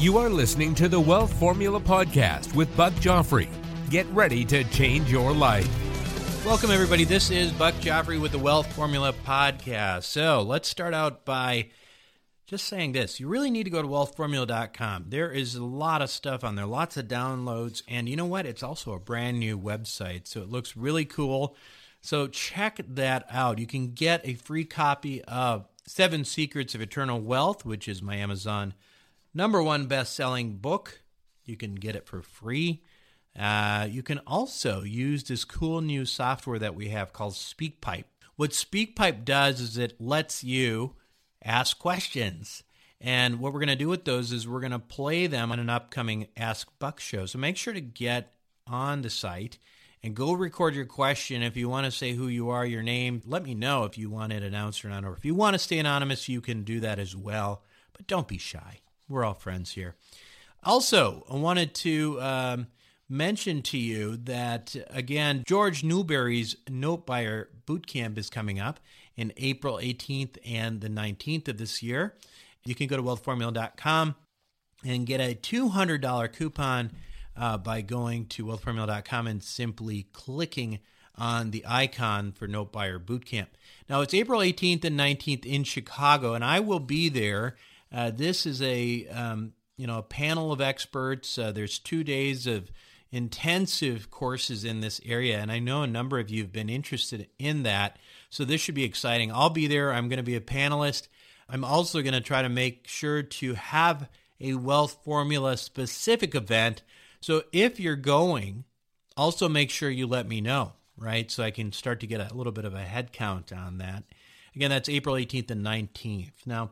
You are listening to the Wealth Formula Podcast with Buck Joffrey. Get ready to change your life. Welcome, everybody. This is Buck Joffrey with the Wealth Formula Podcast. So let's start out by just saying this. You really need to go to wealthformula.com. There is a lot of stuff on there, lots of downloads. And you know what? It's also a brand new website. So it looks really cool. So check that out. You can get a free copy of Seven Secrets of Eternal Wealth, which is my Amazon number one best selling book. You can get it for free. Uh, you can also use this cool new software that we have called SpeakPipe. What SpeakPipe does is it lets you ask questions. And what we're going to do with those is we're going to play them on an upcoming Ask Buck show. So make sure to get on the site and go record your question. If you want to say who you are, your name, let me know if you want it announced or not. Or if you want to stay anonymous, you can do that as well. But don't be shy. We're all friends here. Also, I wanted to um, mention to you that, again, George Newberry's Note Buyer Boot Camp is coming up in April 18th and the 19th of this year. You can go to wealthformula.com and get a $200 coupon uh, by going to wealthformula.com and simply clicking on the icon for Note Buyer Bootcamp. Now, it's April 18th and 19th in Chicago, and I will be there uh, this is a um, you know a panel of experts. Uh, there's two days of intensive courses in this area, and I know a number of you have been interested in that. So this should be exciting. I'll be there. I'm going to be a panelist. I'm also going to try to make sure to have a wealth formula specific event. So if you're going, also make sure you let me know, right? So I can start to get a little bit of a head count on that. Again, that's April 18th and 19th. Now,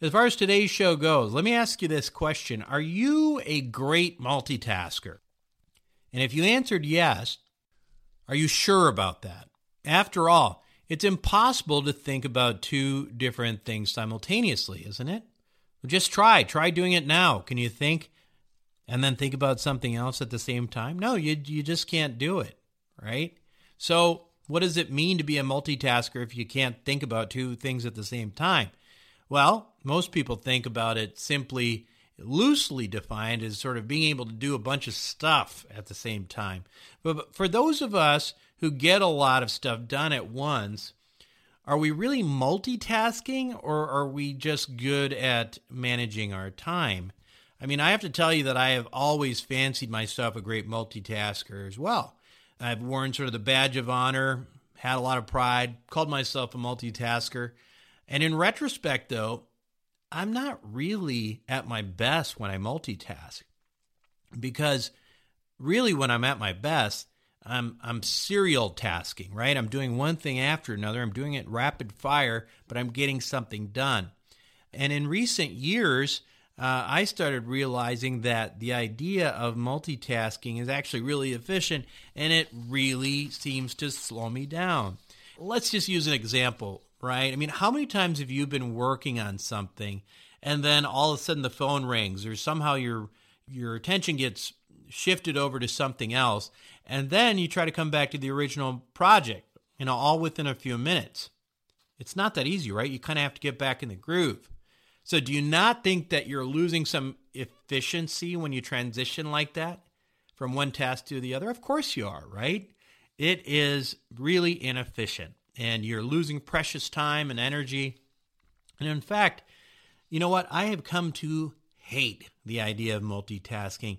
as far as today's show goes, let me ask you this question Are you a great multitasker? And if you answered yes, are you sure about that? After all, it's impossible to think about two different things simultaneously, isn't it? Well, just try. Try doing it now. Can you think and then think about something else at the same time? No, you, you just can't do it, right? So, what does it mean to be a multitasker if you can't think about two things at the same time? Well, most people think about it simply loosely defined as sort of being able to do a bunch of stuff at the same time. But for those of us who get a lot of stuff done at once, are we really multitasking or are we just good at managing our time? I mean, I have to tell you that I have always fancied myself a great multitasker as well. I've worn sort of the badge of honor, had a lot of pride, called myself a multitasker. And in retrospect, though, I'm not really at my best when I multitask because really when I'm at my best, I'm I'm serial tasking, right? I'm doing one thing after another. I'm doing it rapid fire, but I'm getting something done. And in recent years, uh, I started realizing that the idea of multitasking is actually really efficient and it really seems to slow me down. Let's just use an example right? I mean, how many times have you been working on something and then all of a sudden the phone rings or somehow your your attention gets shifted over to something else and then you try to come back to the original project, you know, all within a few minutes. It's not that easy, right? You kind of have to get back in the groove. So do you not think that you're losing some efficiency when you transition like that from one task to the other? Of course you are, right? It is really inefficient and you're losing precious time and energy. And in fact, you know what? I have come to hate the idea of multitasking.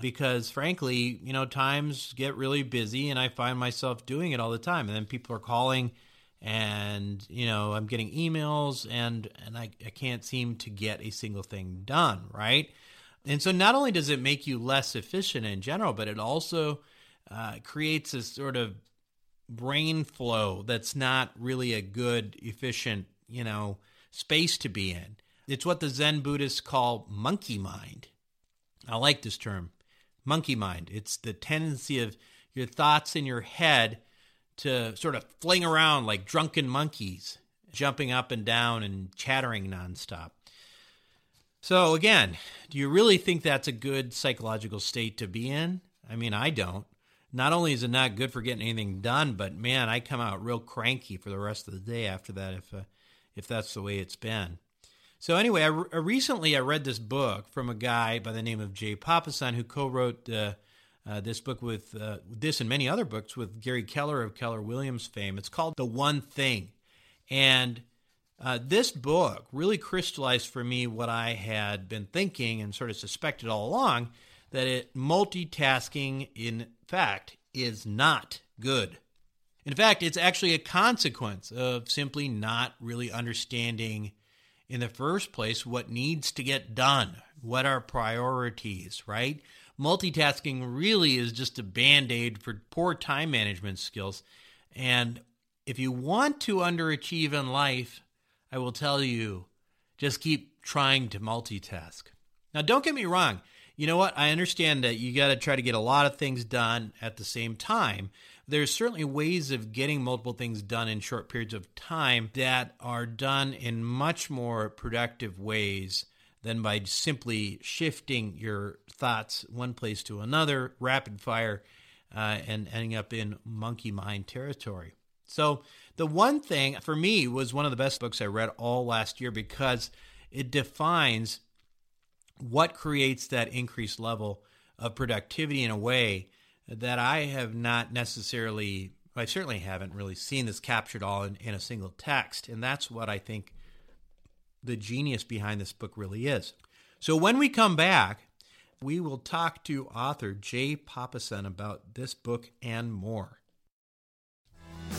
because frankly, you know, times get really busy and I find myself doing it all the time. And then people are calling and, you know, I'm getting emails and, and I, I can't seem to get a single thing done, right? And so not only does it make you less efficient in general, but it also uh, creates a sort of brain flow that's not really a good, efficient, you know, space to be in. It's what the Zen Buddhists call monkey mind. I like this term monkey mind. It's the tendency of your thoughts in your head to sort of fling around like drunken monkeys, jumping up and down and chattering nonstop. So, again, do you really think that's a good psychological state to be in? I mean, I don't. Not only is it not good for getting anything done, but man, I come out real cranky for the rest of the day after that if uh, if that's the way it's been. So anyway, I, re- recently I read this book from a guy by the name of Jay Papasan who co-wrote uh, uh, this book with uh, this and many other books with Gary Keller of Keller Williams fame. It's called The One Thing, and uh, this book really crystallized for me what I had been thinking and sort of suspected all along that it multitasking in fact is not good. In fact, it's actually a consequence of simply not really understanding in the first place what needs to get done, what are priorities, right? Multitasking really is just a band aid for poor time management skills. And if you want to underachieve in life, I will tell you just keep trying to multitask. Now, don't get me wrong. You know what? I understand that you got to try to get a lot of things done at the same time there's certainly ways of getting multiple things done in short periods of time that are done in much more productive ways than by simply shifting your thoughts one place to another, rapid fire, uh, and ending up in monkey mind territory. So, the one thing for me was one of the best books I read all last year because it defines what creates that increased level of productivity in a way that I have not necessarily, I certainly haven't really seen this captured all in, in a single text. And that's what I think the genius behind this book really is. So when we come back, we will talk to author Jay Papasan about this book and more.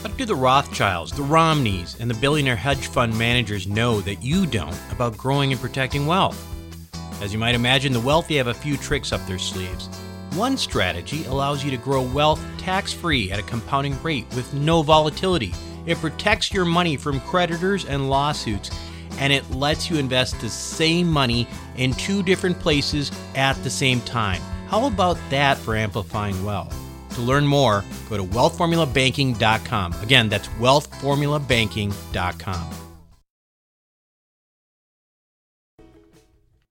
What do the Rothschilds, the Romneys, and the billionaire hedge fund managers know that you don't about growing and protecting wealth? As you might imagine, the wealthy have a few tricks up their sleeves. One strategy allows you to grow wealth tax free at a compounding rate with no volatility. It protects your money from creditors and lawsuits, and it lets you invest the same money in two different places at the same time. How about that for amplifying wealth? To learn more, go to wealthformulabanking.com. Again, that's wealthformulabanking.com.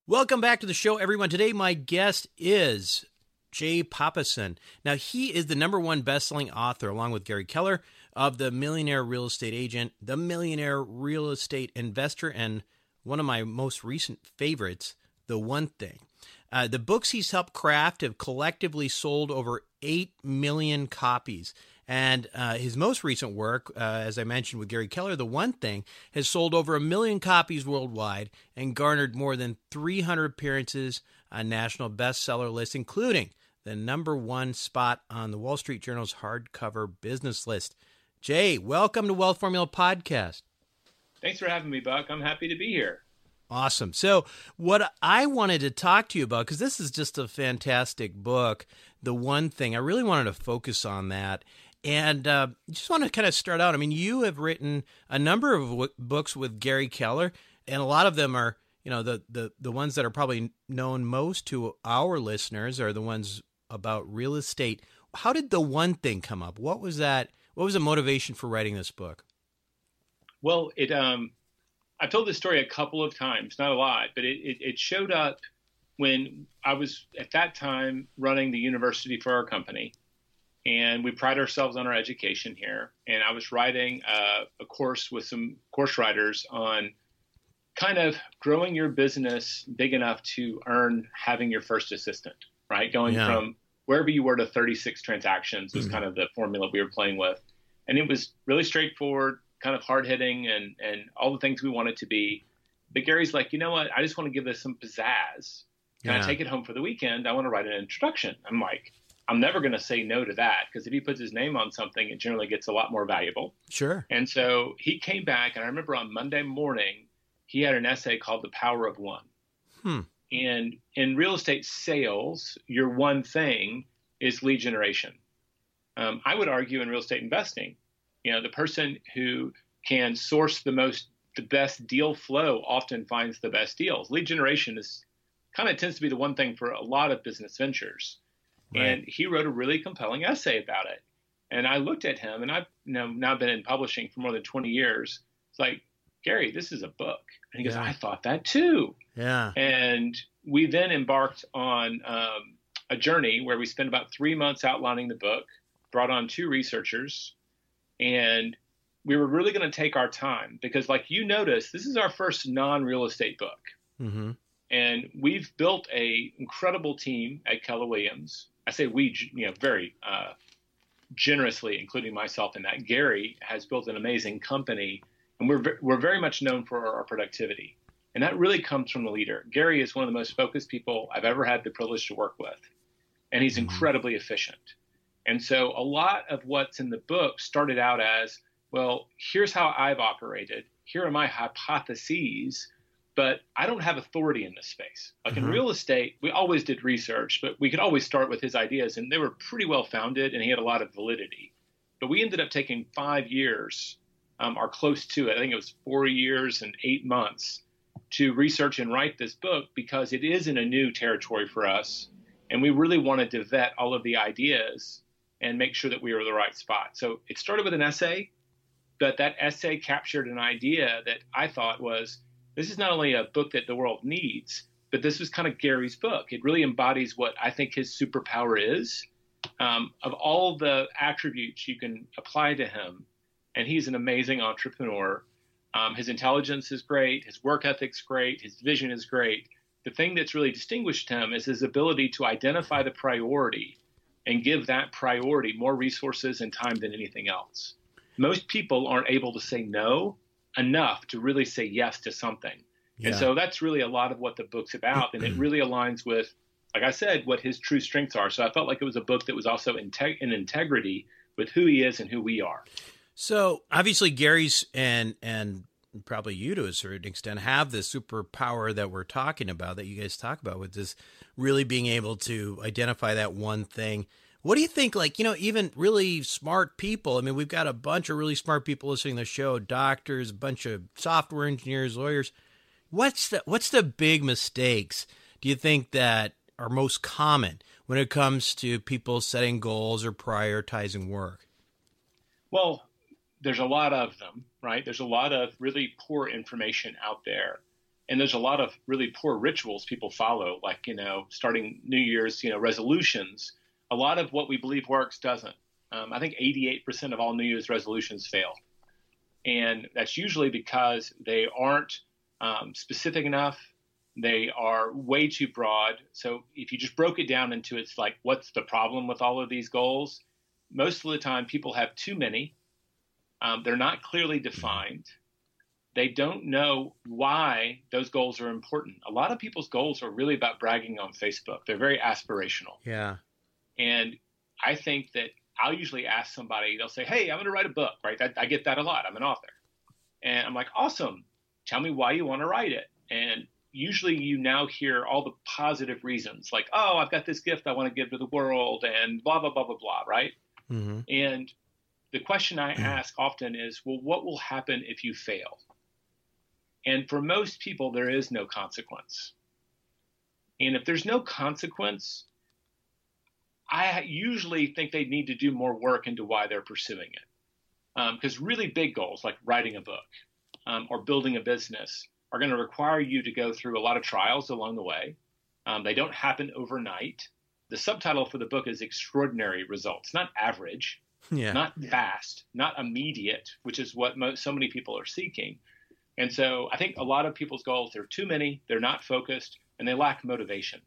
Welcome back to the show, everyone. Today, my guest is Jay Papasan. Now, he is the number one best-selling author, along with Gary Keller, of The Millionaire Real Estate Agent, The Millionaire Real Estate Investor, and one of my most recent favorites, The One Thing. Uh, the books he's helped craft have collectively sold over 8 million copies. And uh, his most recent work, uh, as I mentioned with Gary Keller, The One Thing, has sold over a million copies worldwide and garnered more than 300 appearances on national bestseller lists, including the number one spot on the Wall Street Journal's hardcover business list. Jay, welcome to Wealth Formula Podcast. Thanks for having me, Buck. I'm happy to be here. Awesome. So, what I wanted to talk to you about, because this is just a fantastic book, the one thing I really wanted to focus on that. And uh, just want to kind of start out. I mean, you have written a number of w- books with Gary Keller, and a lot of them are, you know, the, the, the ones that are probably known most to our listeners are the ones about real estate. How did the one thing come up? What was that? What was the motivation for writing this book? Well, it um, I've told this story a couple of times, not a lot, but it, it, it showed up when I was at that time running the university for our company, and we pride ourselves on our education here. And I was writing uh, a course with some course writers on kind of growing your business big enough to earn having your first assistant right? Going yeah. from wherever you were to 36 transactions was mm-hmm. kind of the formula we were playing with. And it was really straightforward, kind of hard hitting and, and all the things we wanted to be. But Gary's like, you know what? I just want to give this some pizzazz. Can Yeah. I take it home for the weekend? I want to write an introduction. I'm like, I'm never going to say no to that because if he puts his name on something, it generally gets a lot more valuable. Sure. And so he came back, and I remember on Monday morning, he had an essay called The Power of One. Hmm. And in real estate sales, your one thing is lead generation. Um, I would argue in real estate investing, you know, the person who can source the most, the best deal flow often finds the best deals. Lead generation is kind of tends to be the one thing for a lot of business ventures. Right. And he wrote a really compelling essay about it. And I looked at him, and I've you know, now been in publishing for more than 20 years. It's like, Gary, this is a book. And he goes, Yeah. I thought that too. Yeah. And we then embarked on um, a journey where we spent about three months outlining the book, brought on two researchers, and we were really going to take our time because, like you noticed, this is our first non real estate book. Mm-hmm. And we've built a incredible team at Keller Williams. I say we, you know, very uh, generously, including myself in that. Gary has built an amazing company, and we're we're very much known for our productivity, and that really comes from the leader. Gary is one of the most focused people I've ever had the privilege to work with, and he's incredibly efficient. And so, a lot of what's in the book started out as, well, here's how I've operated. Here are my hypotheses but I don't have authority in this space. Like in Mhm. real estate, we always did research, but we could always start with his ideas, and they were pretty well founded, and he had a lot of validity. But we ended up taking five years, um, or close to it. I think it was four years and eight months to research and write this book because it is in a new territory for us, and we really wanted to vet all of the ideas and make sure that we were in the right spot. So it started with an essay, but that essay captured an idea that I thought was this is not only a book that the world needs, but this was kind of Gary's book. It really embodies what I think his superpower is. Um, of all the attributes you can apply to him, and he's an amazing entrepreneur. Um, his intelligence is great, his work ethic's great, his vision is great. The thing that's really distinguished him is his ability to identify the priority and give that priority more resources and time than anything else. Most people aren't able to say no enough to really say yes to something. Yeah. And so that's really a lot of what the book's about. And it really aligns with, like I said, what his true strengths are. So I felt like it was a book that was also integ- in integrity with who he is and who we are. So obviously Gary's and and probably you to a certain extent have this superpower that we're talking about that you guys talk about with this really being able to identify that one thing. What do you think like, you know, even really smart people, I mean, we've got a bunch of really smart people listening to the show, doctors, a bunch of software engineers, lawyers. What's the what's the big mistakes do you think that are most common when it comes to people setting goals or prioritizing work? Well, there's a lot of them, right? There's a lot of really poor information out there. And there's a lot of really poor rituals people follow, like, you know, starting New Year's, you know, resolutions. A lot of what we believe works doesn't. Um, I think 88% of all New Year's resolutions fail. And that's usually because they aren't um, specific enough. They are way too broad. So if you just broke it down into it's like, what's the problem with all of these goals? Most of the time, people have too many. Um, they're not clearly defined. They don't know why those goals are important. A lot of people's goals are really about bragging on Facebook. They're very aspirational. Yeah. And I think that I'll usually ask somebody, they'll say, Hey, I'm going to write a book, right? I, I get that a lot. I'm an author. And I'm like, Awesome. Tell me why you want to write it. And usually you now hear all the positive reasons, like, Oh, I've got this gift I want to give to the world, and blah, blah, blah, blah, blah, right? Mm-hmm. And the question I ask often is, Well, what will happen if you fail? And for most people, there is no consequence. And if there's no consequence, I usually think they need to do more work into why they're pursuing it. Because really big goals like writing a book um, or building a business are going to require you to go through a lot of trials along the way. Um, they don't happen overnight. The subtitle for the book is Extraordinary Results, not average, Yeah. not fast, not immediate, which is what mo- so many people are seeking. And so I think a lot of people's goals, there are too many, they're not focused, and they lack motivation.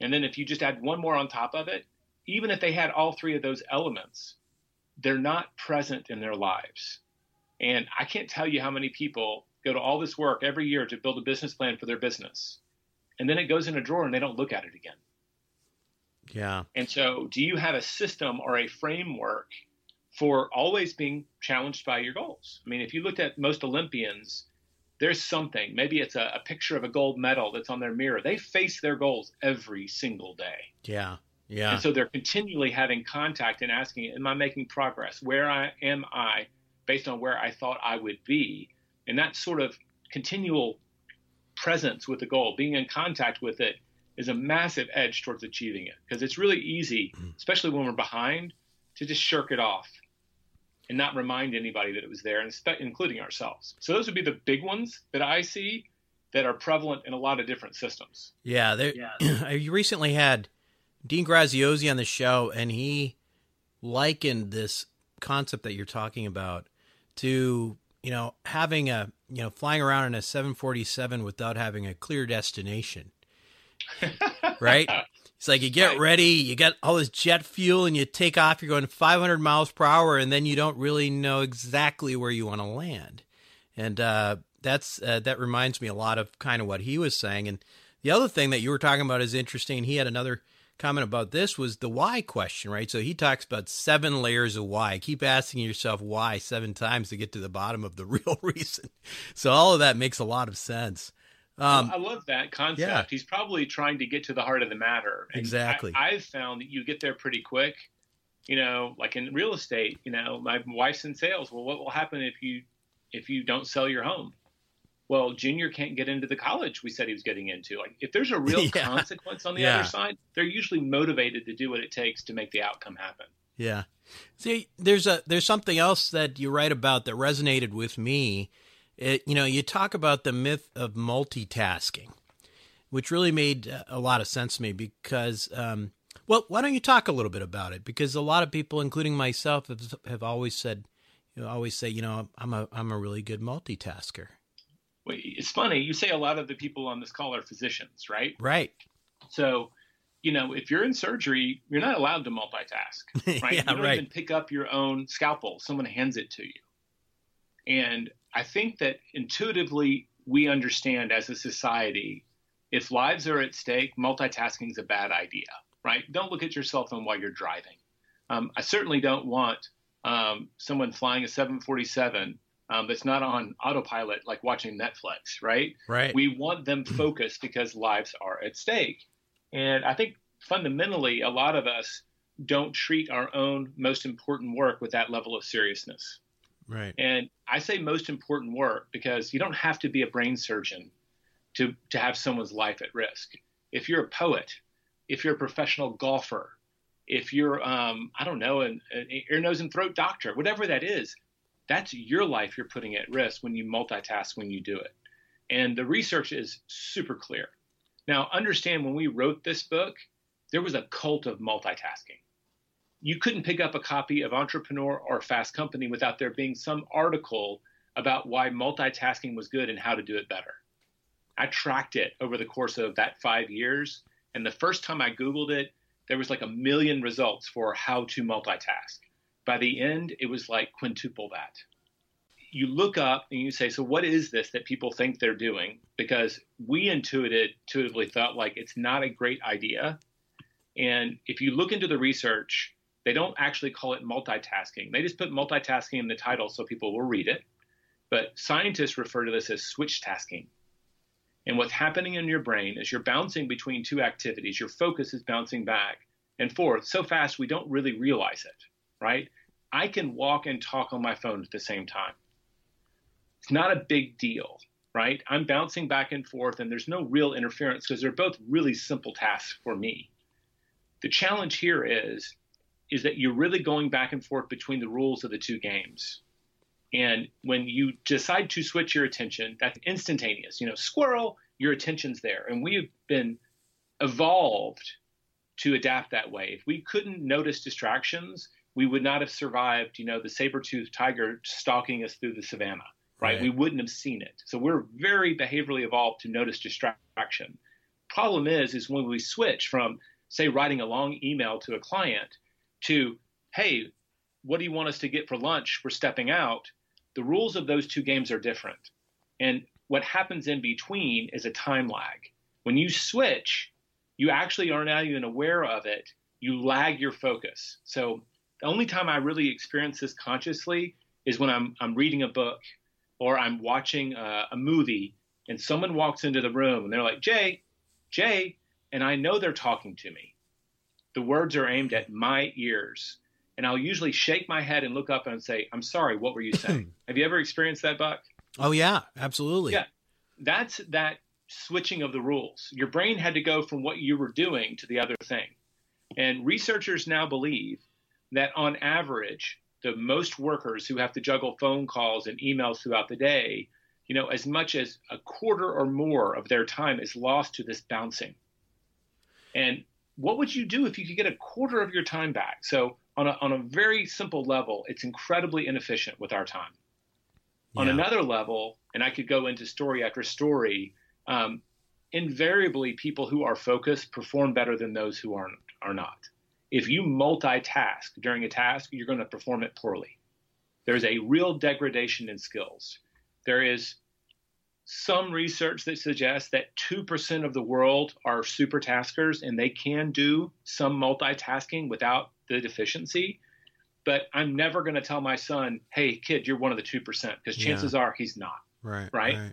And then if you just add one more on top of it, even if they had all three of those elements, they're not present in their lives. And I can't tell you how many people go to all this work every year to build a business plan for their business. and then it goes in a drawer and they don't look at it again. Yeah. And so, do you have a system or a framework for always being challenged by your goals? I mean, if you looked at most Olympians, there's something. Maybe it's a, a picture of a gold medal that's on their mirror. They face their goals every single day. Yeah. Yeah. And so they're continually having contact and asking, Am I making progress? Where I, am I based on where I thought I would be? And that sort of continual presence with the goal, being in contact with it, is a massive edge towards achieving it because it's really easy, mm. especially when we're behind, to just shirk it off and not remind anybody that it was there, including ourselves. So those would be the big ones that I see that are prevalent in a lot of different systems. Yeah, yeah. you recently had Dean Graziosi on the show, and he likened this concept that you're talking about to you know having a you know flying around in a 747 without having a clear destination. Right? It's like you get right. ready you get all this jet fuel and you take off you're going 500 miles per hour and then you don't really know exactly where you want to land. And uh, that's uh, that reminds me a lot of kind of what he was saying. And the other thing that you were talking about is interesting he had another comment about this was the why question, right? So he talks about seven layers of why. Keep asking yourself why seven times to get to the bottom of the real reason. So all of that makes a lot of sense. Um, I love that concept. Yeah. He's probably trying to get to the heart of the matter. And exactly. I, I've found that you get there pretty quick. You know, like in real estate, you know, my wife's in sales. Well, what will happen if you if you don't sell your home? Well, Junior can't get into the college we said he was getting into. Like, if there's a real yeah. consequence on the yeah. other side, they're usually motivated to do what it takes to make the outcome happen. Yeah. See, there's a there's something else that you write about that resonated with me. It, you know, you talk about the myth of multitasking, which really made a lot of sense to me because, um, well, why don't you talk a little bit about it? Because a lot of people, including myself, have, have always said, you know, always say, you know, I'm a I'm a really good multitasker it's funny you say a lot of the people on this call are physicians right? Right. So you know if you're in surgery you're not allowed to multitask right? Yeah, you don't right. even pick up your own scalpel. Someone hands it to you. And i think that intuitively we understand as a society if lives are at stake multitasking is a bad idea right? Don't look at your cell phone while you're driving. Um, i certainly don't want um, someone flying a 747 um, that's not on autopilot like watching Netflix, right? Right. We want them focused because lives are at stake. And I think fundamentally, a lot of us don't treat our own most important work with that level of seriousness. Right. And I say most important work because you don't have to be a brain surgeon to, to have someone's life at risk. If you're a poet, if you're a professional golfer, if you're, um, I don't know, an, an ear, nose, and throat doctor, whatever that is, that's your life you're putting at risk when you multitask when you do it. And the research is super clear. Now, understand when we wrote this book, there was a cult of multitasking. You couldn't pick up a copy of Entrepreneur or Fast Company without there being some article about why multitasking was good and how to do it better. I tracked it over the course of that five years. And the first time I Googled it, there was like a million results for how to multitask. By the end, it was like quintuple that. You look up and you say, so what is this that people think they're doing? Because we intuitively thought like it's not a great idea. And if you look into the research, they don't actually call it multitasking. They just put multitasking in the title so people will read it. But scientists refer to this as switch tasking. And what's happening in your brain is you're bouncing between two activities. Your focus is bouncing back and forth so fast we don't really realize it, right? I can walk and talk on my phone at the same time. It's not a big deal, right? I'm bouncing back and forth, and there's no real interference because they're both really simple tasks for me. The challenge here is is that you're really going back and forth between the rules of the two games. And when you decide to switch your attention, that's instantaneous. You know, squirrel, your attention's there. And we have been evolved to adapt that way. If we couldn't notice distractions, we would not have survived, you know, the saber-toothed tiger stalking us through the savannah, right? right? We wouldn't have seen it. So we're very behaviorally evolved to notice distraction. Problem is, is when we switch from, say, writing a long email to a client to, hey, what do you want us to get for lunch? We're stepping out. The rules of those two games are different. And what happens in between is a time lag. When you switch, you actually are not even aware of it. You lag your focus. So the only time I really experience this consciously is when I'm I'm reading a book or I'm watching a, a movie and someone walks into the room and they're like, Jay, Jay, and I know they're talking to me. The words are aimed at my ears. And I'll usually shake my head and look up and say, I'm sorry, what were you saying? Have you ever experienced that, Buck? Oh, yeah, absolutely. Yeah. That's that switching of the rules. Your brain had to go from what you were doing to the other thing. And researchers now believe that on average, the most workers who have to juggle phone calls and emails throughout the day, you know, as much as a quarter or more of their time is lost to this bouncing. And what would you do if you could get a quarter of your time back? So, on a, on a very simple level, it's incredibly inefficient with our time. Yeah. On another level, and I could go into story after story, um, invariably people who are focused perform better than those who aren't are not. If you multitask during a task, you're going to perform it poorly. There's a real degradation in skills. There is some research that suggests that 2% of the world are super taskers and they can do some multitasking without the deficiency. But I'm never going to tell my son, hey, kid, you're one of the 2%, because chances yeah. are he's not. Right, right. Right.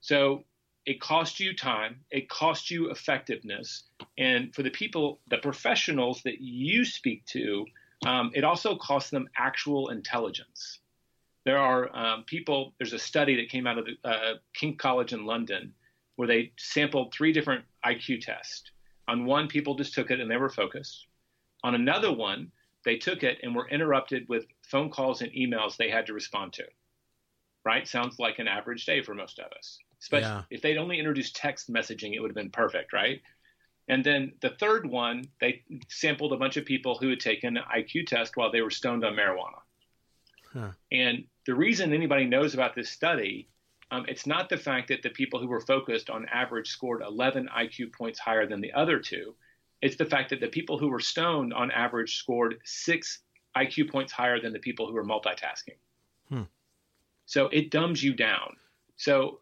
So it costs you time, it costs you effectiveness. And for the people, the professionals that you speak to, um, it also costs them actual intelligence. There are um, people, there's a study that came out of the, uh, King College in London where they sampled three different IQ tests. On one, people just took it and they were focused. On another one, they took it and were interrupted with phone calls and emails they had to respond to. Right? Sounds like an average day for most of us. Especially yeah. if they'd only introduced text messaging, it would have been perfect, right? And then the third one, they sampled a bunch of people who had taken an IQ test while they were stoned on marijuana. Huh. And the reason anybody knows about this study, um, it's not the fact that the people who were focused on average scored 11 IQ points higher than the other two. It's the fact that the people who were stoned on average scored six IQ points higher than the people who were multitasking. Hmm. So it dumbs you down. So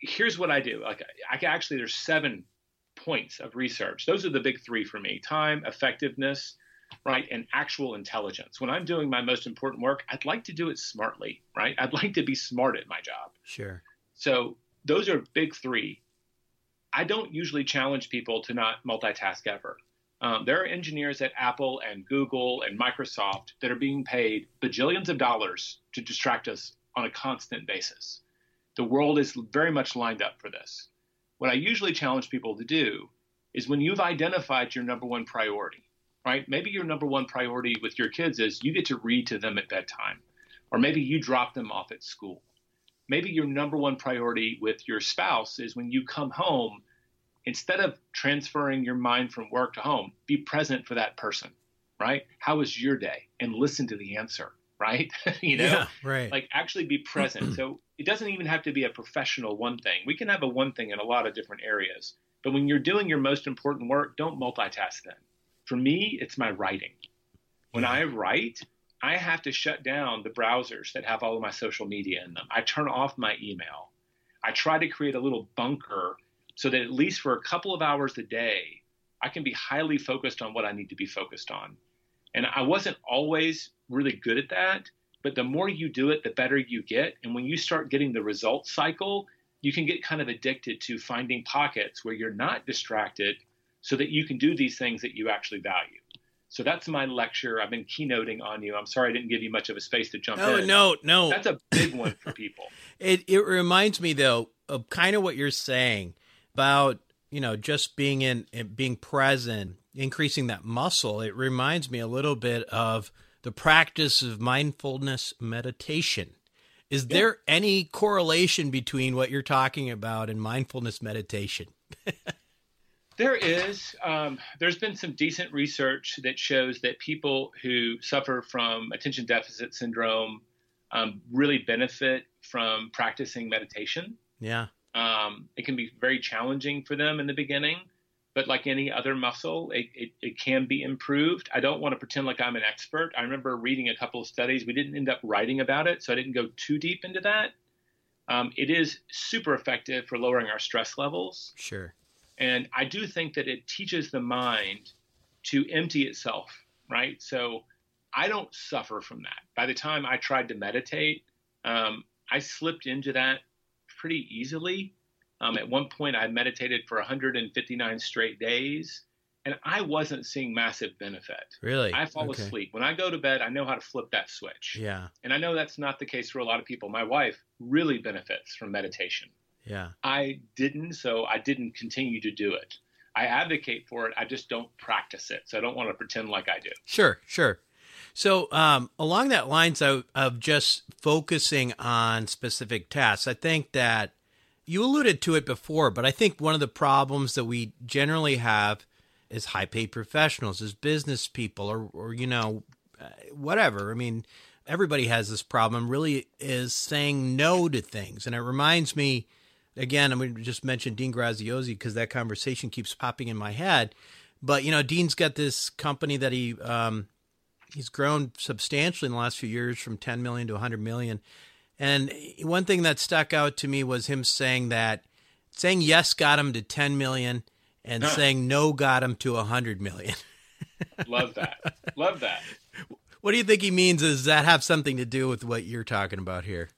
here's what I do. Like I, actually, there's seven points of research. Those are the big three for me: time, effectiveness, right, and actual intelligence. When I'm doing my most important work, I'd like to do it smartly, right? I'd like to be smart at my job. Sure. So those are big three. I don't usually challenge people to not multitask ever. Um, there are engineers at Apple and Google and Microsoft that are being paid bajillions of dollars to distract us on a constant basis. The world is very much lined up for this. What I usually challenge people to do is when you've identified your number one priority, right? Maybe your number one priority with your kids is you get to read to them at bedtime, or maybe you drop them off at school. Maybe your number one priority with your spouse is when you come home, instead of transferring your mind from work to home, be present for that person, right? How was your day? And listen to the answer right? you know, yeah, right. Like actually be present. so it doesn't even have to be a professional one thing. We can have a one thing in a lot of different areas. But when you're doing your most important work, don't multitask then. For me, it's my writing. When yeah. I write, I have to shut down the browsers that have all of my social media in them. I turn off my email. I try to create a little bunker so that at least for a couple of hours a day, I can be highly focused on what I need to be focused on. And I wasn't always really good at that. But the more you do it, the better you get. And when you start getting the results cycle, you can get kind of addicted to finding pockets where you're not distracted so that you can do these things that you actually value. So that's my lecture. I've been keynoting on you. I'm sorry I didn't give you much of a space to jump no, in. No, no, That's a big one for people. it it reminds me though of kind of what you're saying about, you know, just being in being present, increasing that muscle. It reminds me a little bit of the practice of mindfulness meditation. Is yeah. there any correlation between what you're talking about and mindfulness meditation? there is. Um, there's been some decent research that shows that people who suffer from attention deficit syndrome um, really benefit from practicing meditation. Yeah. Um, it can be very challenging for them in the beginning but like any other muscle, it, it, it, can be improved. I don't want to pretend like I'm an expert. I remember reading a couple of studies. We didn't end up writing about it, so I didn't go too deep into that. Um, it is super effective for lowering our stress levels. Sure. And I do think that it teaches the mind to empty itself, right? So I don't suffer from that. By the time I tried to meditate, um, I slipped into that pretty easily. Um, at one point, I meditated for 159 straight days, and I wasn't seeing massive benefit. Really? I fall Okay. asleep. When I go to bed, I know how to flip that switch. Yeah. And I know that's not the case for a lot of people. My wife really benefits from meditation. Yeah. I didn't, so I didn't continue to do it. I advocate for it. I just don't practice it. So I don't want to pretend like I do. Sure, sure. So, um, along that lines of, of just focusing on specific tasks, I think that you alluded to it before, but I think one of the problems that we generally have is high paid professionals, as business people, or, or you know, uh, whatever. I mean, everybody has this problem, really, is saying no to things. And it reminds me, again, I'm going to just mention Dean Graziosi because that conversation keeps popping in my head. But, you know, Dean's got this company that he, um, he's grown substantially in the last few years from 10 million to 100 million. And one thing that stuck out to me was him saying that saying yes got him to 10 million and Huh. saying no got him to 100 million. Love that. Love that. What do you think he means? Does that have something to do with what you're talking about here?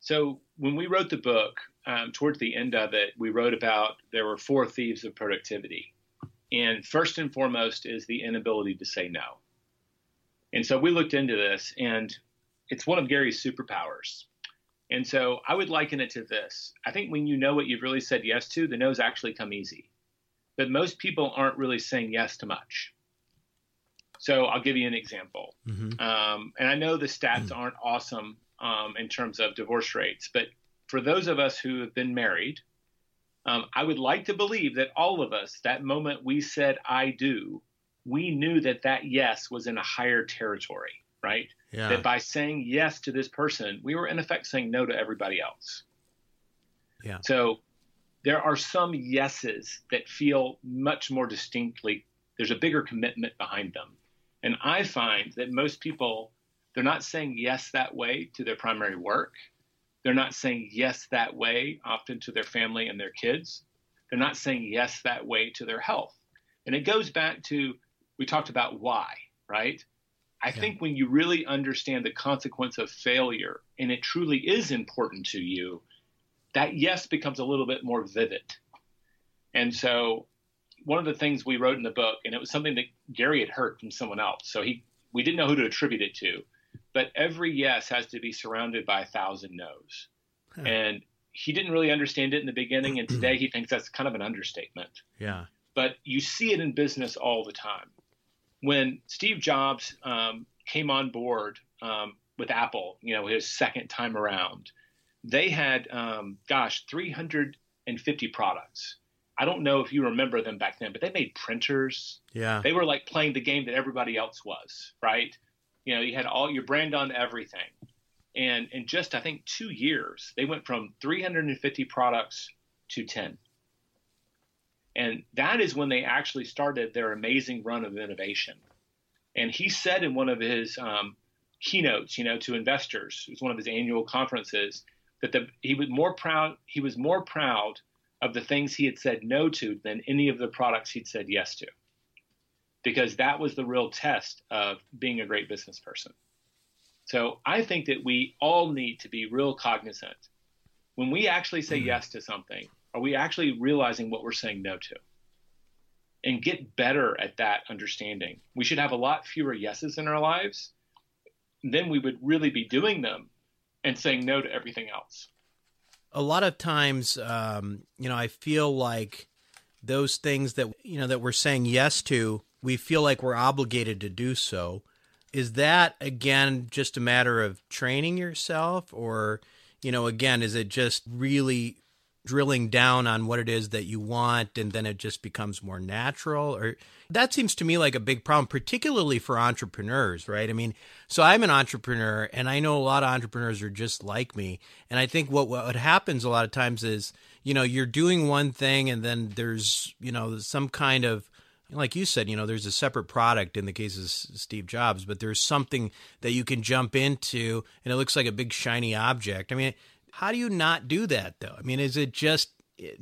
So when we wrote the book, um, towards the end of it, we wrote about there were four thieves of productivity. And first and foremost is the inability to say no. And so we looked into this, and it's one of Gary's superpowers. And so I would liken it to this. I think when you know what you've really said yes to, the no's actually come easy. But most people aren't really saying yes to much. So I'll give you an example. Mm-hmm. Um, and I know the stats aren't awesome um, in terms of divorce rates, but for those of us who have been married, um, I would like to believe that all of us, that moment we said I do, we knew that that yes was in a higher territory, right? Yeah. That by saying yes to this person, we were in effect saying no to everybody else. Yeah. So there are some yeses that feel much more distinctly, there's a bigger commitment behind them. And I find that most people, they're not saying yes that way to their primary work. They're not saying yes that way often to their family and their kids. They're not saying yes that way to their health. And it goes back to we talked about why, right? I think when you really understand the consequence of failure and it truly is important to you, that yes becomes a little bit more vivid. And so one of the things we wrote in the book, and it was something that Gary had heard from someone else. So he we didn't know who to attribute it to, but every yes has to be surrounded by a thousand no's. Huh. And he didn't really understand it in the beginning, and today he thinks that's kind of an understatement yeah. but you see it in business all the time. When Steve Jobs um, came on board um, with Apple, you know, his second time around, they had, um, gosh, 350 products. I don't know if you remember them back then, but they made printers. Yeah. They were like playing the game that everybody else was, right? You know, you had all your brand on everything. And in just, I think, two years, they went from 350 products to 10. And that is when they actually started their amazing run of innovation. And he said in one of his um, keynotes, you know, to investors, it was one of his annual conferences, that the, he was more proud. He was more proud of the things he had said no to than any of the products he'd said yes to, because that was the real test of being a great business person. So I think that we all need to be real cognizant when we actually say yes to something. Are we actually realizing what we're saying no to? And get better at that understanding. We should have a lot fewer yeses in our lives. Then we would really be doing them and saying no to everything else. a lot of times um, you know i feel like those things that you know that we're saying yes to we feel like we're obligated to do so is that again just a matter of training yourself or you know again is it just really drilling down on what it is that you want and then it just becomes more natural or that seems to me like a big problem particularly for entrepreneurs right i mean so i'm an entrepreneur and i know a lot of entrepreneurs are just like me and i think what what happens a lot of times is you know you're doing one thing and then there's you know some kind of like you said, you know, there's a separate product in the case of Steve Jobs, but there's something that you can jump into and it looks like a big shiny object. I mean, how do you not do that though? I mean, is it just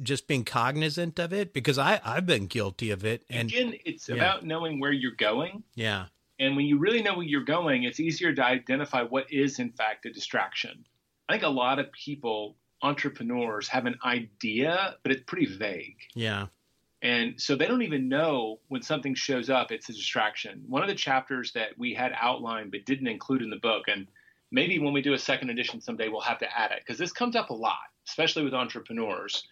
just being cognizant of it because I I've been guilty of it. And again, it's yeah. about knowing where you're going. Yeah. And when you really know where you're going, it's easier to identify what is in fact a distraction. I think a lot of people, entrepreneurs, have an idea, but it's pretty vague. Yeah. And so they don't even know when something shows up, it's a distraction. One of the chapters that we had outlined but didn't include in the book, and maybe when we do a second edition someday, we'll have to add it because this comes up a lot, especially with entrepreneurs.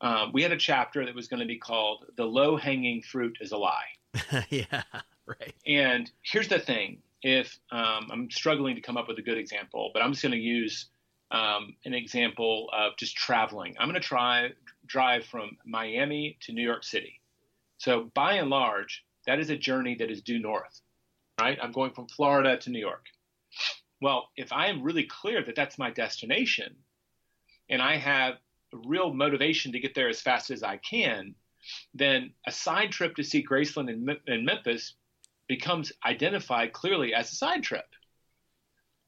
Um, we had a chapter that was going to be called The Low Hanging Fruit is a Lie. yeah, right. And here's the thing if um, I'm struggling to come up with a good example, but I'm just going to use um, an example of just traveling. I'm going to try drive from Miami to New York City. So by and large, that is a journey that is due north, right? I'm going from Florida to New York. Well, if I am really clear that that's my destination and I have a real motivation to get there as fast as I can, then a side trip to see Graceland and Memphis becomes identified clearly as a side trip.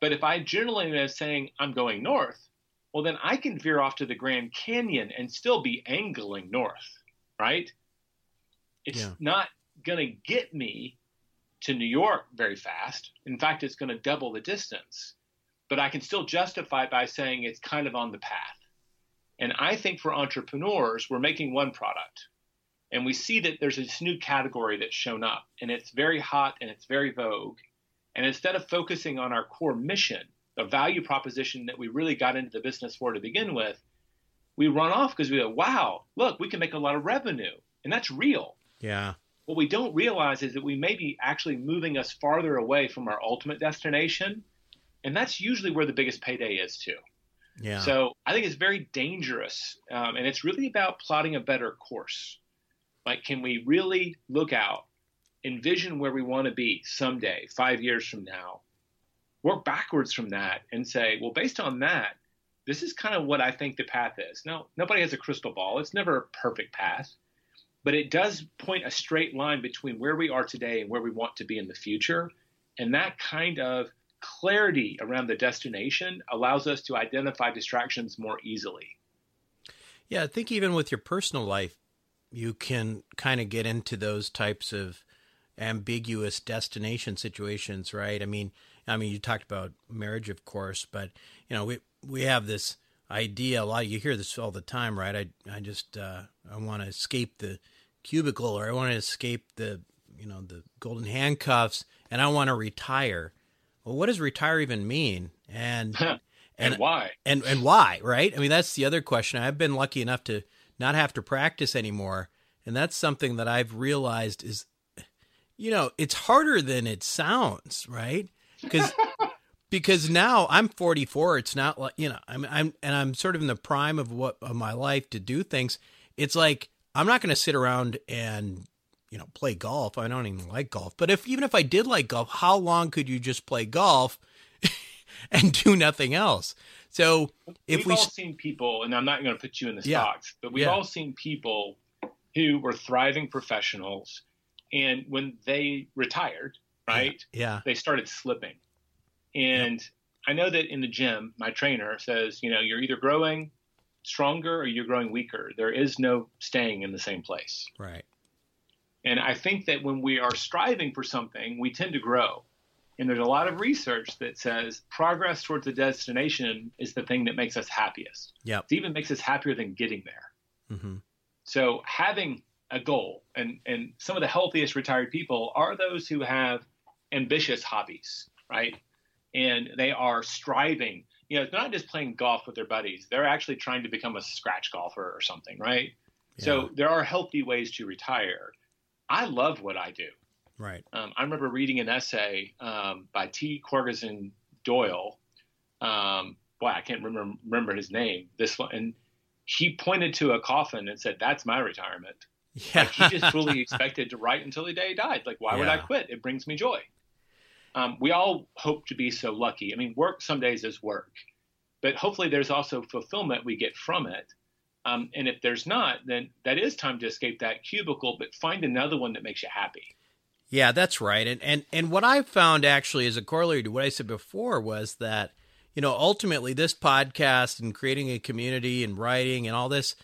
But if I generally am saying I'm going north, well, then I can veer off to the Grand Canyon and still be angling north, right? It's yeah. not going to get me to New York very fast. In fact, it's going to double the distance. But I can still justify it by saying it's kind of on the path. And I think for entrepreneurs, we're making one product. And we see that there's this new category that's shown up, and it's very hot and it's very vogue. And instead of focusing on our core mission, the value proposition that we really got into the business for to begin with, we run off because we go, wow, look, we can make a lot of revenue. And that's real. Yeah. What we don't realize is that we may be actually moving us farther away from our ultimate destination. And that's usually where the biggest payday is, too. Yeah. So I think it's very dangerous. Um, and it's really about plotting a better course. Like, can we really look out, envision where we want to be someday, five years from now, work backwards from that and say, well, based on that, this is kind of what I think the path is. Now, nobody has a crystal ball. It's never a perfect path, but it does point a straight line between where we are today and where we want to be in the future. And that kind of clarity around the destination allows us to identify distractions more easily. Yeah, I think even with your personal life, you can kind of get into those types of ambiguous destination situations, right? I mean, I mean, you talked about marriage, of course, but you know, we we have this idea. A lot you hear this all the time, right? I I just uh, I want to escape the cubicle, or I want to escape the you know the golden handcuffs, and I want to retire. Well, what does retire even mean? And and, and why? And and why? Right? I mean, that's the other question. I've been lucky enough to not have to practice anymore, and that's something that I've realized is, you know, it's harder than it sounds, right? because because now I'm 44. It's not like you know I'm I'm and I'm sort of in the prime of what of my life to do things. It's like I'm not going to sit around and you know play golf. I don't even like golf. But if even if I did like golf, how long could you just play golf and do nothing else? So if we've we all seen people, and I'm not going to put you in the yeah, box, but we've yeah. all seen people who were thriving professionals, and when they retired, right? Yeah. They started slipping. And yep. I know that in the gym, my trainer says, you know, you're either growing stronger or you're growing weaker. There is no staying in the same place. Right. And I think that when we are striving for something, we tend to grow. And there's a lot of research that says progress towards the destination is the thing that makes us happiest. Yeah. It even makes us happier than getting there. Mm-hmm. So having a goal, and, and some of the healthiest retired people are those who have ambitious hobbies, right? And they are striving. You know, they're not just playing golf with their buddies; they're actually trying to become a scratch golfer or something, right? Yeah. So there are healthy ways to retire. I love what I do. Right. Um, I remember reading an essay um, by T. Coraghessan Boyle. Um, boy, I can't remember remember his name. This one, and he pointed to a coffin and said, "That's my retirement." Yeah. Like he just fully expected to write until the day he died. Like, why yeah. would I quit? It brings me joy. Um, we all hope to be so lucky. I mean, work some days is work, but hopefully there's also fulfillment we get from it. Um, and if there's not, then that is time to escape that cubicle, but find another one that makes you happy. Yeah, that's right. And and and what I found actually as a corollary to what I said before was that, you know, ultimately this podcast and creating a community and writing and all this,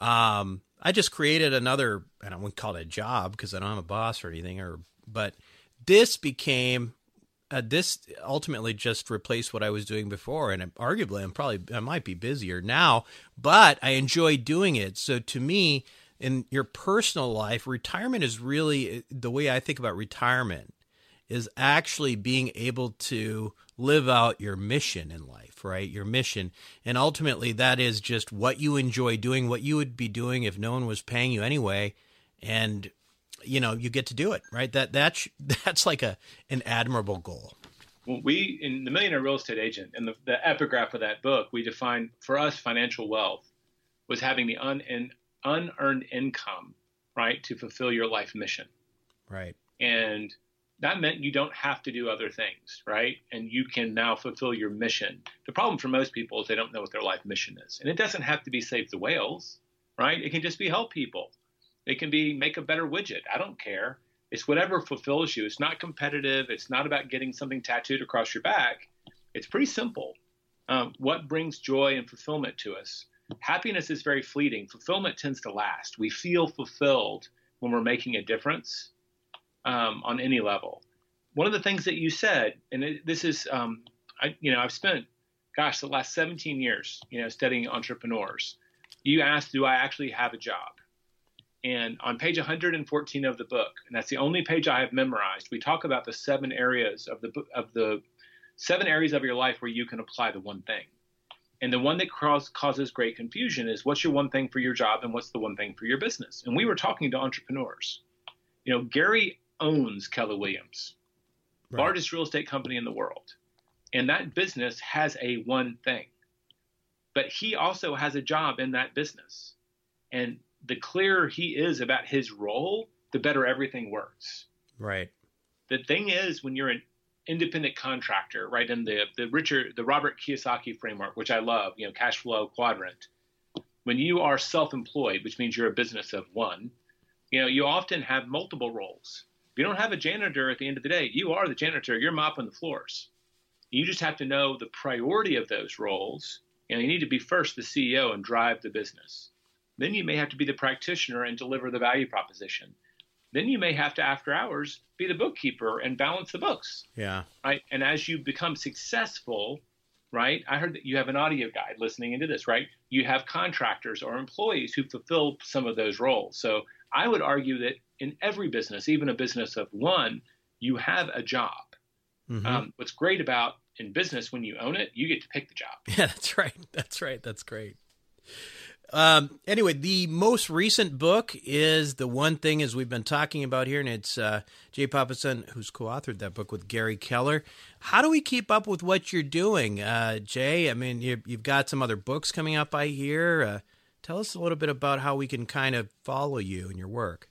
Um, I just created another, and I wouldn't call it a job because I don't have a boss or anything, or but this became uh, this ultimately just replaced what I was doing before, and arguably I'm probably I might be busier now, but I enjoy doing it. So to me, in your personal life, retirement is really the way I think about retirement is actually being able to live out your mission in life, right? Your mission. And ultimately, that is just what you enjoy doing, what you would be doing if no one was paying you anyway. And you know you get to do it right? That that's that's like a an admirable goal. Well, we in the millionaire real estate agent and the, the epigraph of that book we define for us financial wealth was having the un, in, unearned income right to fulfill your life mission. Right. And that meant you don't have to do other things right? And you can now fulfill your mission. The problem for most people is they don't know what their life mission is. And it doesn't have to be save the whales right? It can just be help people it can be make a better widget. I don't care. It's whatever fulfills you. It's not competitive. It's not about getting something tattooed across your back. It's pretty simple. Um, what brings joy and fulfillment to us? Happiness is very fleeting. Fulfillment tends to last. We feel fulfilled when we're making a difference um, on any level. One of the things that you said, and it, this is, um, I, you know, I've spent, gosh, the last 17 years, you know, studying entrepreneurs. You asked, do I actually have a job? And on page 114 of the book, and that's the only page I have memorized, we talk about the seven areas of the of the seven areas of your life where you can apply the one thing. And the one that cause, causes great confusion is what's your one thing for your job and what's the one thing for your business. And we were talking to entrepreneurs. You know, Gary owns Keller Williams, right. largest real estate company in the world. And that business has a one thing. But he also has a job in that business. And the clearer he is about his role, the better everything works. Right. The thing is, when you're an independent contractor, right, in the the Richard the Robert Kiyosaki framework, which I love, you know, cash flow quadrant. When you are self-employed, which means you're a business of one, you know, you often have multiple roles. If you don't have a janitor at the end of the day, you are the janitor. You're mopping the floors. You just have to know the priority of those roles. You know, you need to be first the CEO and drive the business. Then you may have to be the practitioner and deliver the value proposition. Then you may have to, after hours, be the bookkeeper and balance the books. Yeah. Right. And as you become successful, right? I heard that you have an audio guide listening into this, right? You have contractors or employees who fulfill some of those roles. So I would argue that in every business, even a business of one, you have a job. Mm-hmm. Um, what's great about in business when you own it, you get to pick the job. Yeah, that's right. That's right. That's great. Um, anyway, the most recent book is the one thing as we've been talking about here, and it's uh, Jay Papasan who's co-authored that book with Gary Keller. How do we keep up with what you're doing, uh, Jay? I mean, you, have got some other books coming up, I hear. Uh, tell us a little bit about how we can kind of follow you and your work.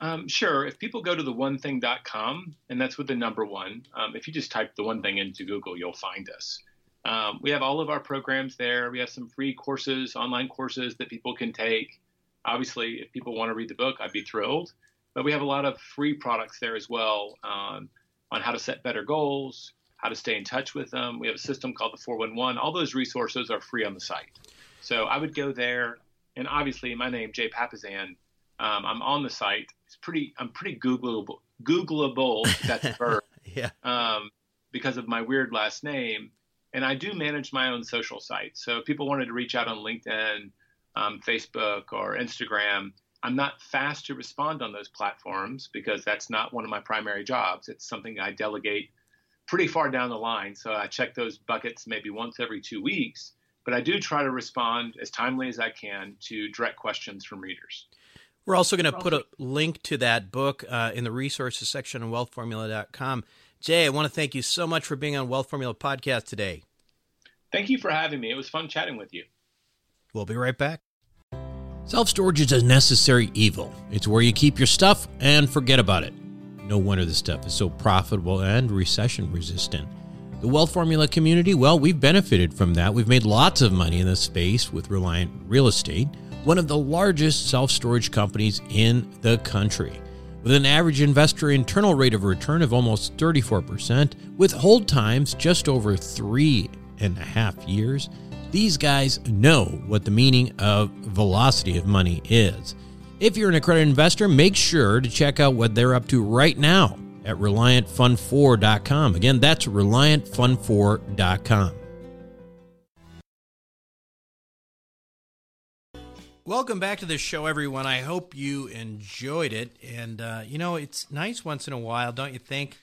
Um, sure. If people go to the onething.com, and that's with the number one, um, if you just type the one thing into Google, you'll find us. Um, we have all of our programs there. We have some free courses, online courses that people can take. Obviously, if people want to read the book, I'd be thrilled. But we have a lot of free products there as well um, on how to set better goals, how to stay in touch with them. We have a system called the 411. All those resources are free on the site. So I would go there. And obviously, my name, Jay Papasan, um, I'm on the site. It's pretty. I'm pretty Googleable. Googleable. That's a verb. yeah. Um, because of my weird last name, and I do manage my own social sites. So if people wanted to reach out on LinkedIn, um, Facebook, or Instagram, I'm not fast to respond on those platforms because that's not one of my primary jobs. It's something I delegate pretty far down the line. So I check those buckets maybe once every two weeks. But I do try to respond as timely as I can to direct questions from readers. We're also going to put a link to that book uh, in the resources section on wealthformula.com. Jay, I want to thank you so much for being on Wealth Formula Podcast today. Thank you for having me. It was fun chatting with you. We'll be right back. Self storage is a necessary evil. It's where you keep your stuff and forget about it. No wonder this stuff is so profitable and recession resistant. The Wealth Formula community, well, we've benefited from that. We've made lots of money in this space with Reliant Real Estate, one of the largest self storage companies in the country with an average investor internal rate of return of almost 34%, with hold times just over three and a half years. These guys know what the meaning of velocity of money is. If you're an accredited investor, make sure to check out what they're up to right now at ReliantFund4.com. Again, that's ReliantFund4.com. Welcome back to the show, everyone. I hope you enjoyed it. And, uh, you know, it's nice once in a while, don't you think,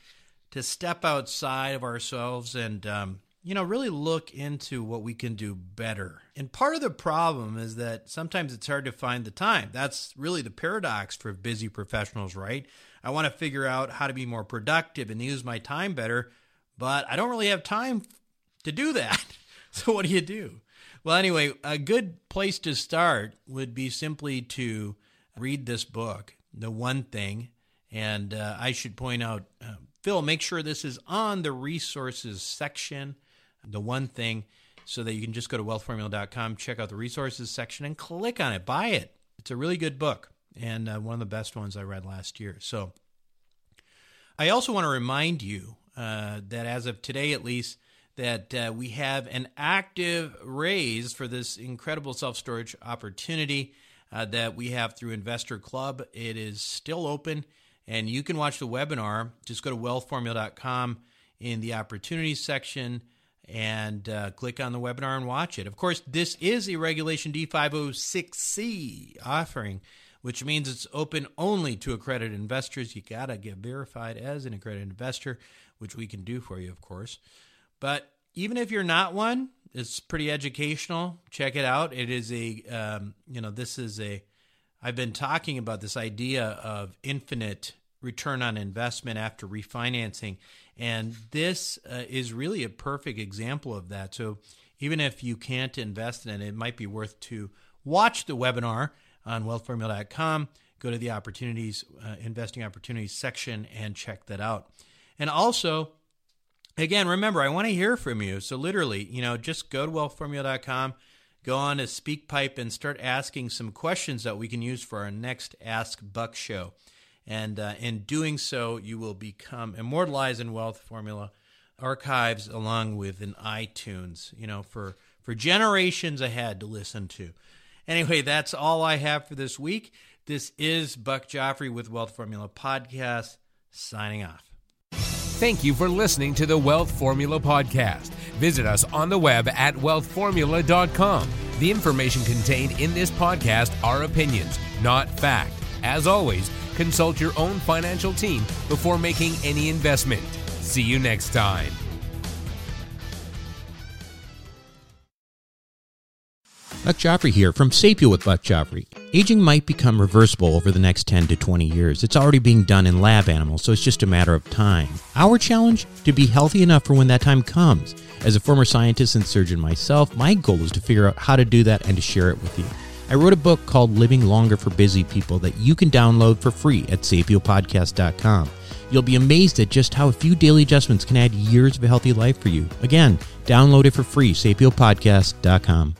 to step outside of ourselves and, um, you know, really look into what we can do better. And part of the problem is that sometimes it's hard to find the time. That's really the paradox for busy professionals, right? I want to figure out how to be more productive and use my time better, but I don't really have time to do that. So, what do you do? Well, anyway, a good place to start would be simply to read this book, The One Thing. And uh, I should point out, uh, Phil, make sure this is on the resources section the one thing so that you can just go to wealthformula.com, check out the resources section, and click on it. Buy it. It's a really good book and uh, one of the best ones I read last year. So I also want to remind you uh, that as of today, at least, that uh, we have an active raise for this incredible self storage opportunity uh, that we have through Investor Club. It is still open, and you can watch the webinar. Just go to wealthformula.com in the opportunities section and uh, click on the webinar and watch it. Of course, this is a Regulation D506C offering, which means it's open only to accredited investors. You got to get verified as an accredited investor, which we can do for you, of course. But even if you're not one, it's pretty educational. Check it out. It is a, um, you know, this is a, I've been talking about this idea of infinite return on investment after refinancing. And this uh, is really a perfect example of that. So even if you can't invest in it, it might be worth to watch the webinar on wealthformula.com. Go to the opportunities, uh, investing opportunities section and check that out. And also, again, remember, I want to hear from you. So literally, you know, just go to wealthformula.com, go on to SpeakPipe and start asking some questions that we can use for our next Ask Buck show. And uh, in doing so, you will become immortalized in Wealth Formula archives along with an iTunes, you know, for, for generations ahead to listen to. Anyway, that's all I have for this week. This is Buck Joffrey with Wealth Formula Podcast, signing off. Thank you for listening to the Wealth Formula Podcast. Visit us on the web at wealthformula.com. The information contained in this podcast are opinions, not fact. As always, consult your own financial team before making any investment. See you next time. Buck Joffrey here from Sapio with Buck Joffrey. Aging might become reversible over the next 10 to 20 years. It's already being done in lab animals, so it's just a matter of time. Our challenge? To be healthy enough for when that time comes. As a former scientist and surgeon myself, my goal is to figure out how to do that and to share it with you. I wrote a book called Living Longer for Busy People that you can download for free at sapiopodcast.com. You'll be amazed at just how a few daily adjustments can add years of a healthy life for you. Again, download it for free, sapiopodcast.com.